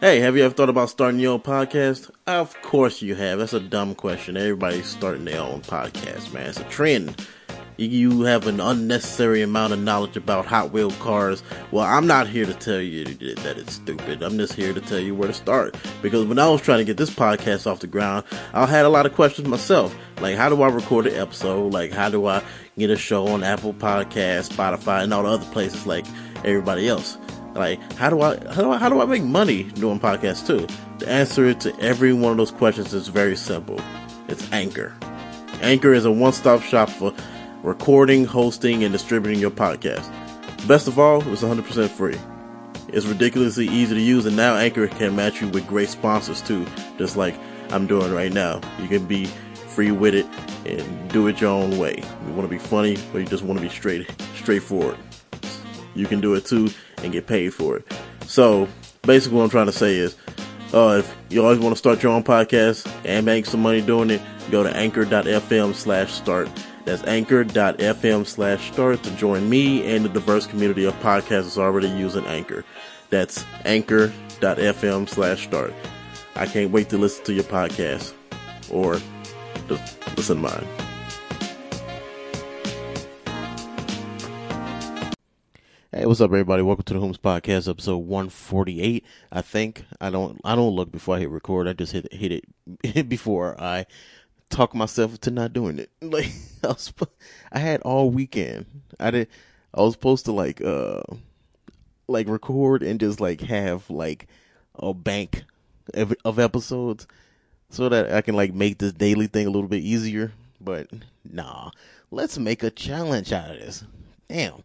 Hey, have you ever thought about starting your own podcast? Of course you have. That's a dumb question. Everybody's starting their own podcast, man. It's a trend. You have an unnecessary amount of knowledge about Hot Wheel cars. Well, I'm not here to tell you that it's stupid. I'm just here to tell you where to start. Because when I was trying to get this podcast off the ground, I had a lot of questions myself. Like, how do I record an episode? Like, how do I get a show on Apple Podcasts, Spotify, and all the other places like everybody else? Like, how do I how do I how do I make money doing podcasts too? The answer to every one of those questions is very simple. It's Anchor. Anchor is a one-stop shop for recording, hosting, and distributing your podcast. Best of all, it's 100% free. It's ridiculously easy to use, and now Anchor can match you with great sponsors too, just like I'm doing right now. You can be free with it and do it your own way. You want to be funny, or you just want to be straight, straightforward. You can do it too and get paid for it. So basically, what I'm trying to say is, uh, if you always want to start your own podcast and make some money doing it, go to anchor.fm slash start. That's anchor.fm slash start to join me and the diverse community of podcasters already using Anchor. That's anchor.fm slash start. I can't wait to listen to your podcast or listen to mine. Hey, what's up, everybody? Welcome to the Whomst Podcast, episode one forty eight. I think I don't I don't look before I hit record. I just hit hit it before I talk myself to not doing it. Like I was, I had all weekend. I did. I was supposed to like uh like record and just like have like a bank of, of episodes so that I can like make this daily thing a little bit easier. But nah, let's make a challenge out of this. Damn.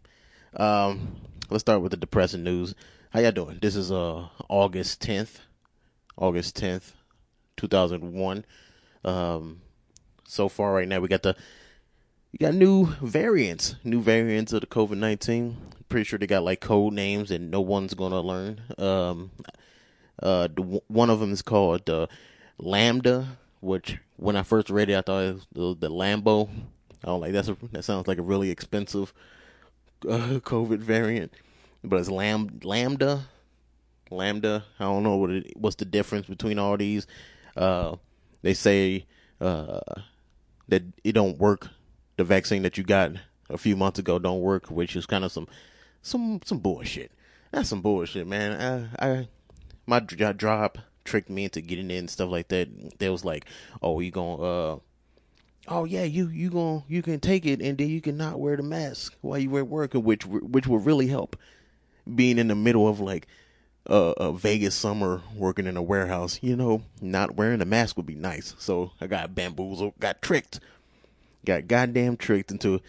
Um, let's start with the depressing news. How y'all doing? This is uh August tenth, August tenth, two thousand one. Um, so far right now we got the we got new variants, new variants of the COVID nineteen. Pretty sure they got like code names and no one's gonna learn. Um, uh, the, one of them is called uh, Lambda, which when I first read it, I thought it was the, the Lambo. I don't like that's a, that sounds like a really expensive uh, COVID variant, but it's lam- lambda, lambda. I don't know what it, what's the difference between all these. Uh, they say uh, that it don't work. The vaccine that you got a few months ago don't work, which is kind of some some some bullshit. That's some bullshit, man. I, I my drop tricked me into getting in and stuff like that. They was like, "Oh, you gonna uh." Oh yeah, you you going you can take it and then you can not wear the mask while you at work, which which will really help. Being in the middle of like uh, a Vegas summer working in a warehouse, you know, not wearing a mask would be nice. So I got bamboozled, got tricked, got goddamn tricked into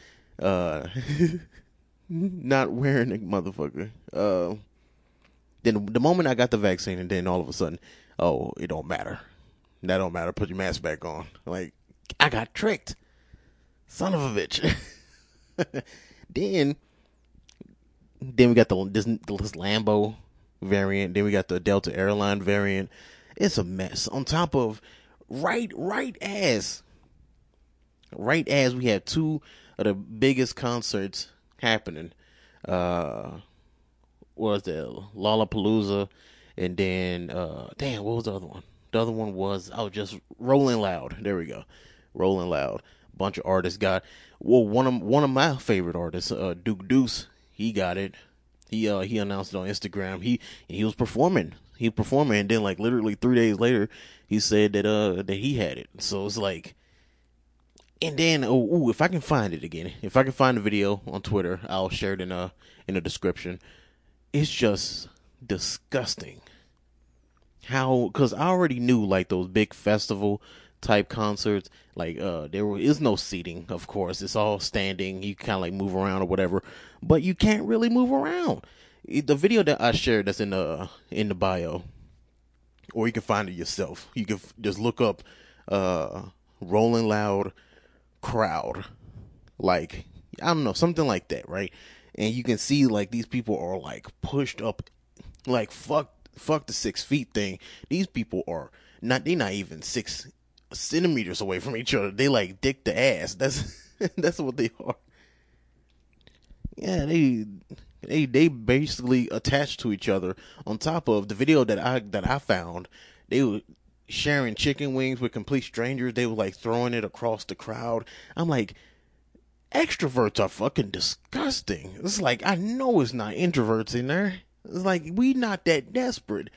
uh not wearing a motherfucker. Uh, then the moment I got the vaccine, and then all of a sudden, oh, it don't matter. That don't matter. Put your mask back on. Like I got tricked. Son of a bitch. then, then we got the this, this Lambo variant. Then we got the Delta airline variant. It's a mess. On top of right, right as, right as we had two of the biggest concerts happening. Uh, what was the Lollapalooza, and then uh, damn, what was the other one? The other one was oh, just Rolling Loud. There we go. Rolling Loud. Bunch of artists got well one of one of my favorite artists, uh, Duke Deuce, he got it. He uh he announced it on Instagram. He he was performing. He performing and then like literally three days later he said that uh that he had it. So it's like and then oh ooh, if I can find it again, if I can find the video on Twitter, I'll share it in a in the description. It's just disgusting how because I already knew like those big festival type concerts. Like uh there is no seating, of course. It's all standing. You kind of like move around or whatever, but you can't really move around. The video that I shared that's in the in the bio, or you can find it yourself. You can just look up uh Rolling Loud crowd, like I don't know something like that, right? And you can see like these people are like pushed up, like fuck fuck the six feet thing. These people are not they not even six centimeters away from each other. They like dick the ass. That's that's what they are. Yeah, they They they basically attached to each other. On top of the video that I that I found, they were sharing chicken wings with complete strangers. They were like throwing it across the crowd. I'm like, extroverts are fucking disgusting. It's like I know it's not introverts in there. It's like we not that desperate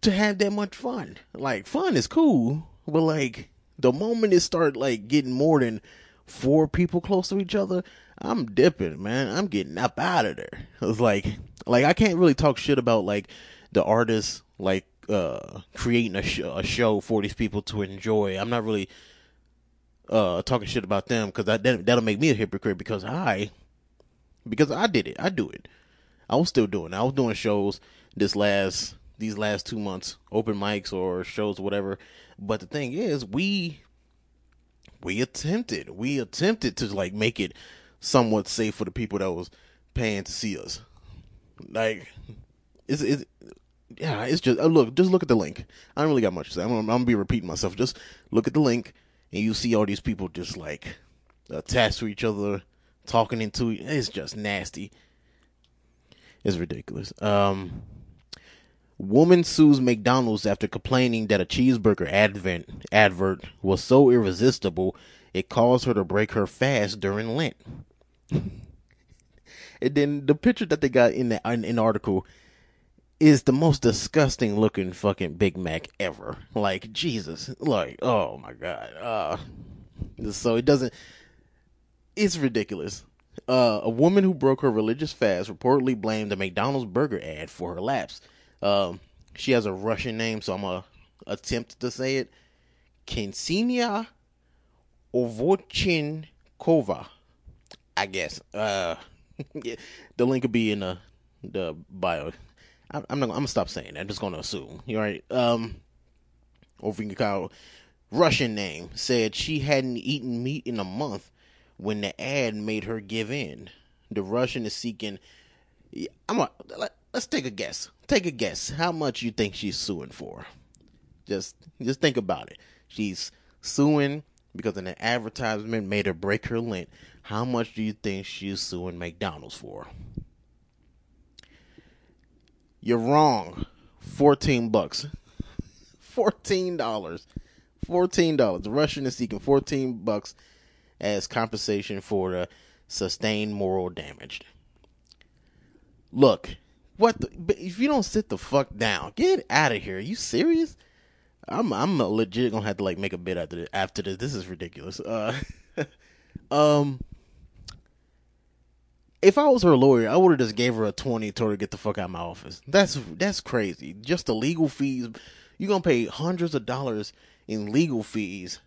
to have that much fun. Like fun is cool, but like the moment it start like getting more than four people close to each other, I'm dipping, man. I'm getting up out of there. It's like like I can't really talk shit about like the artists like uh creating a, sh- a show for these people to enjoy. I'm not really uh talking shit about them because that that'll make me a hypocrite because I because I did it. I do it. I was still doing. It. I was doing shows this last these last two months, open mics or shows, or whatever. But the thing is, we we attempted, we attempted to like make it somewhat safe for the people that was paying to see us. Like, it's it's yeah, it's just uh, look, just look at the link. I don't really got much to say. I'm, I'm, gonna be repeating myself. Just look at the link, and you see all these people just like attached to each other, talking into it. It's just nasty. It's ridiculous. Um, woman sues McDonald's after complaining that a cheeseburger advent advert was so irresistible it caused her to break her fast during Lent. and then the picture that they got in the in, in article is the most disgusting looking fucking Big Mac ever. Like Jesus, like oh my god. Uh, so it doesn't. It's ridiculous. Uh, a woman who broke her religious fast reportedly blamed the McDonald's burger ad for her lapse. Um, she has a Russian name, so I'm gonna attempt to say it. Ksenia Ovochinkova. I guess. Uh, the link will be in the the bio. I'm, I'm not. I'm gonna stop saying that. I'm just gonna assume. You right? Um, Ovochinkova, Russian name, said she hadn't eaten meat in a month when the ad made her give in. The Russian is seeking. I'm. A, let's take a guess. Take a guess. How much you think she's suing for? Just, just think about it. She's suing because an advertisement made her break her Lent. How much do you think she's suing McDonald's for? You're wrong. Fourteen bucks. Fourteen dollars. Fourteen dollars. The Russian is seeking fourteen bucks as compensation for the sustained moral damage. Look, what? The, if you don't sit the fuck down, get out of here. Are you serious? I'm I'm legit gonna have to like make a bit after this, after this. This is ridiculous. Uh, um, if I was her lawyer, I would have just gave her a twenty, to get the fuck out of my office. That's that's crazy. Just the legal fees. You're gonna pay hundreds of dollars in legal fees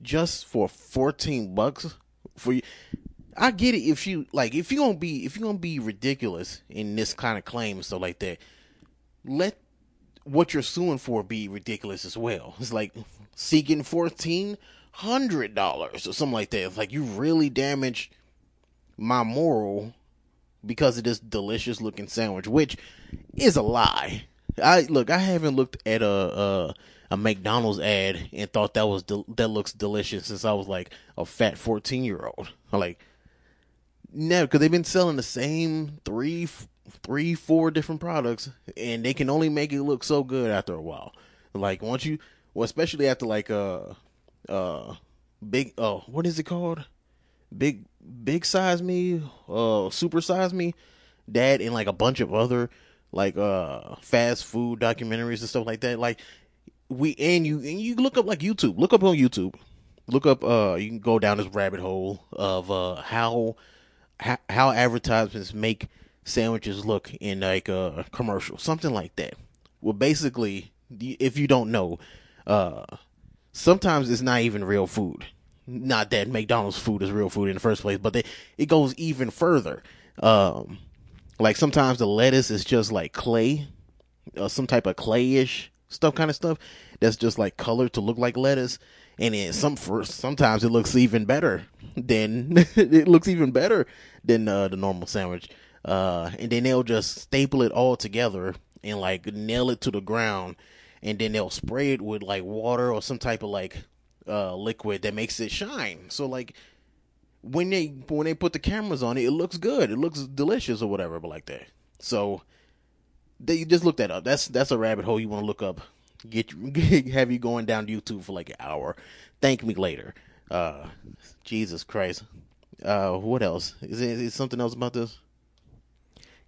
just for fourteen bucks for you. I get it if you like if you're gonna be if you're gonna be ridiculous in this kind of claim and stuff like that, let what you're suing for be ridiculous as well. It's like seeking fourteen hundred dollars or something like that. It's like you really damaged my moral because of this delicious looking sandwich, which is a lie. I look, I haven't looked at a a, a McDonald's ad and thought that was that looks delicious since I was like a fat fourteen year old. Like never, because they've been selling the same three three, four different products, and they can only make it look so good after a while. Like once you, well, especially after like uh, uh, big, oh, uh, what is it called? Big, big size me, uh, super size me, that, and like a bunch of other like uh fast food documentaries and stuff like that. Like we and you and you look up like YouTube, look up on YouTube, look up uh, you can go down this rabbit hole of uh how how, how advertisements make sandwiches look in like a commercial, something like that. Well, basically, if you don't know, uh, sometimes it's not even real food. Not that McDonald's food is real food in the first place, but they, it goes even further. Um, like sometimes the lettuce is just like clay, uh, some type of clayish stuff, kind of stuff that's just like colored to look like lettuce. And then some for sometimes it looks even better than it looks even better than uh, the normal sandwich. Uh, and then they'll just staple it all together and like nail it to the ground, and then they'll spray it with like water or some type of like uh liquid that makes it shine. So like when they when they put the cameras on it, it looks good. It looks delicious or whatever, but like that. So they just look that up. That's that's a rabbit hole you want to look up. Get have you going down to YouTube for like an hour. Thank me later. Uh, Jesus Christ. Uh, what else? Is there is something else about this?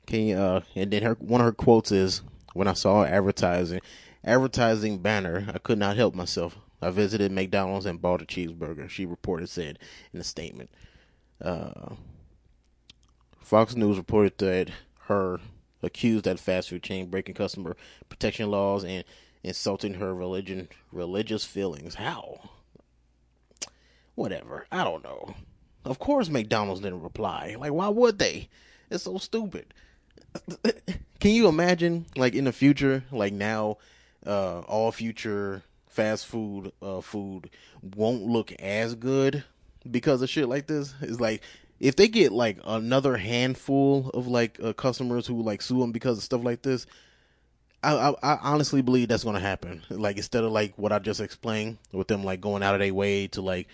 Can you, uh, and then her one of her quotes is when I saw advertising advertising banner, I could not help myself. I visited McDonald's and bought a cheeseburger. She reported said in a statement. Uh, Fox News reported that her accused that fast food chain breaking customer protection laws and insulting her religion religious feelings. How? Whatever. I don't know. Of course McDonald's didn't reply. Like why would they? It's so stupid. Can you imagine like in the future, like now, uh all future fast food uh food won't look as good because of shit like this? It's like if they get like another handful of like uh, customers who like sue them because of stuff like this, I, I, I honestly believe that's gonna happen. Like instead of like what I just explained with them like going out of their way to like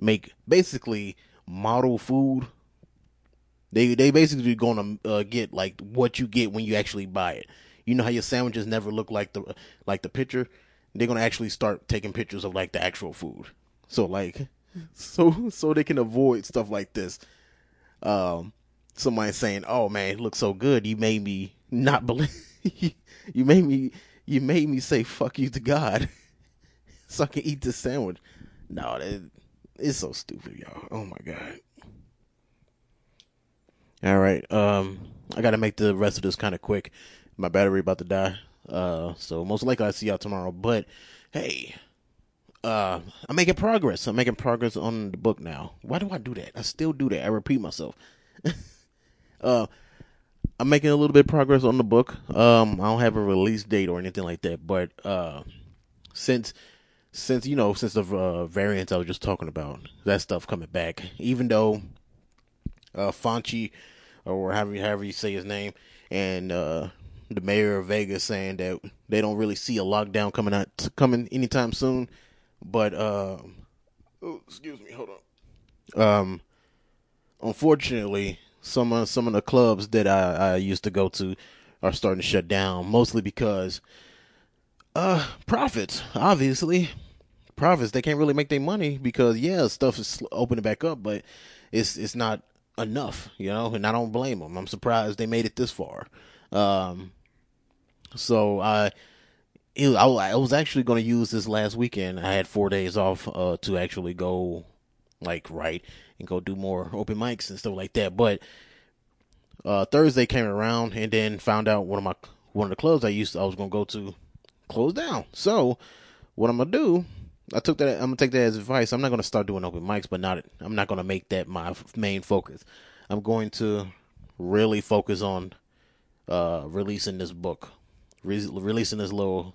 make basically model food. They they basically gonna uh, get like what you get when you actually buy it. You know how your sandwiches never look like the like the picture. They're gonna actually start taking pictures of like the actual food. So like, so so they can avoid stuff like this um, somebody saying, "Oh man, it looks so good," you made me not believe. you made me. You made me say "fuck you" to God, so I can eat this sandwich. No, that it's so stupid, y'all. Oh my god. All right, um, I gotta make the rest of this kind of quick. My battery about to die, uh, so most likely I'll see y'all tomorrow. But hey, uh, I'm making progress. I'm making progress on the book now. Why do I do that? I still do that. I repeat myself. uh, I'm making a little bit of progress on the book. Um, I don't have a release date or anything like that, but uh, since since you know since the uh, variants I was just talking about, that stuff coming back. Even though uh, Fauci or however however you say his name and uh, the mayor of Vegas saying that they don't really see a lockdown coming out coming anytime soon but um, oh, excuse me, hold on. Um, unfortunately, some of some of the clubs that I, I used to go to are starting to shut down, mostly because uh profits. Obviously, profits. They can't really make their money because yeah, stuff is opening back up, but it's it's not enough, you know. And I don't blame them. I'm surprised they made it this far. Um, so I it, I, I, was actually going to use this last weekend. I had four days off uh, to actually go, like, right and go do more open mics and stuff like that. But uh, Thursday came around and then found out one of my one of the clubs I used to, I was to go to closed down. So what I'm gonna do? I took that. I'm gonna take that as advice. I'm not gonna start doing open mics, but not. I'm not gonna make that my main focus. I'm going to really focus on uh, releasing this book, re- releasing this little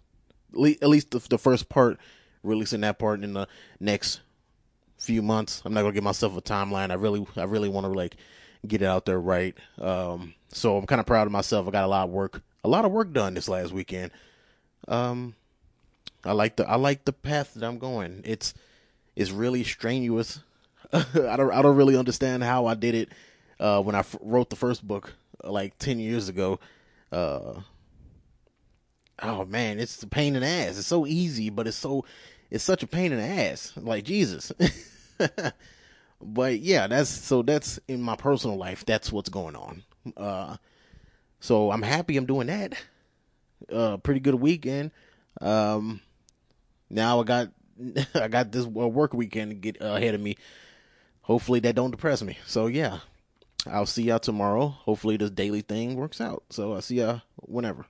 at least the, the first part, releasing that part in the next few months. I'm not gonna give myself a timeline. I really, I really want to like get it out there right. Um, so I'm kind of proud of myself. I got a lot of work, a lot of work done this last weekend. Um, I like the, I like the path that I'm going. It's, it's really strenuous. I don't, I don't really understand how I did it. Uh, when I f- wrote the first book like 10 years ago, uh, oh man, it's a pain in the ass. It's so easy, but it's so it's such a pain in the ass. Like Jesus. but yeah, that's so that's in my personal life. That's what's going on. Uh, so I'm happy I'm doing that. Uh, pretty good weekend. Um, now I got I got this work weekend to get ahead of me. Hopefully that don't depress me. So yeah, I'll see y'all tomorrow. Hopefully this daily thing works out. So I'll see y'all whenever.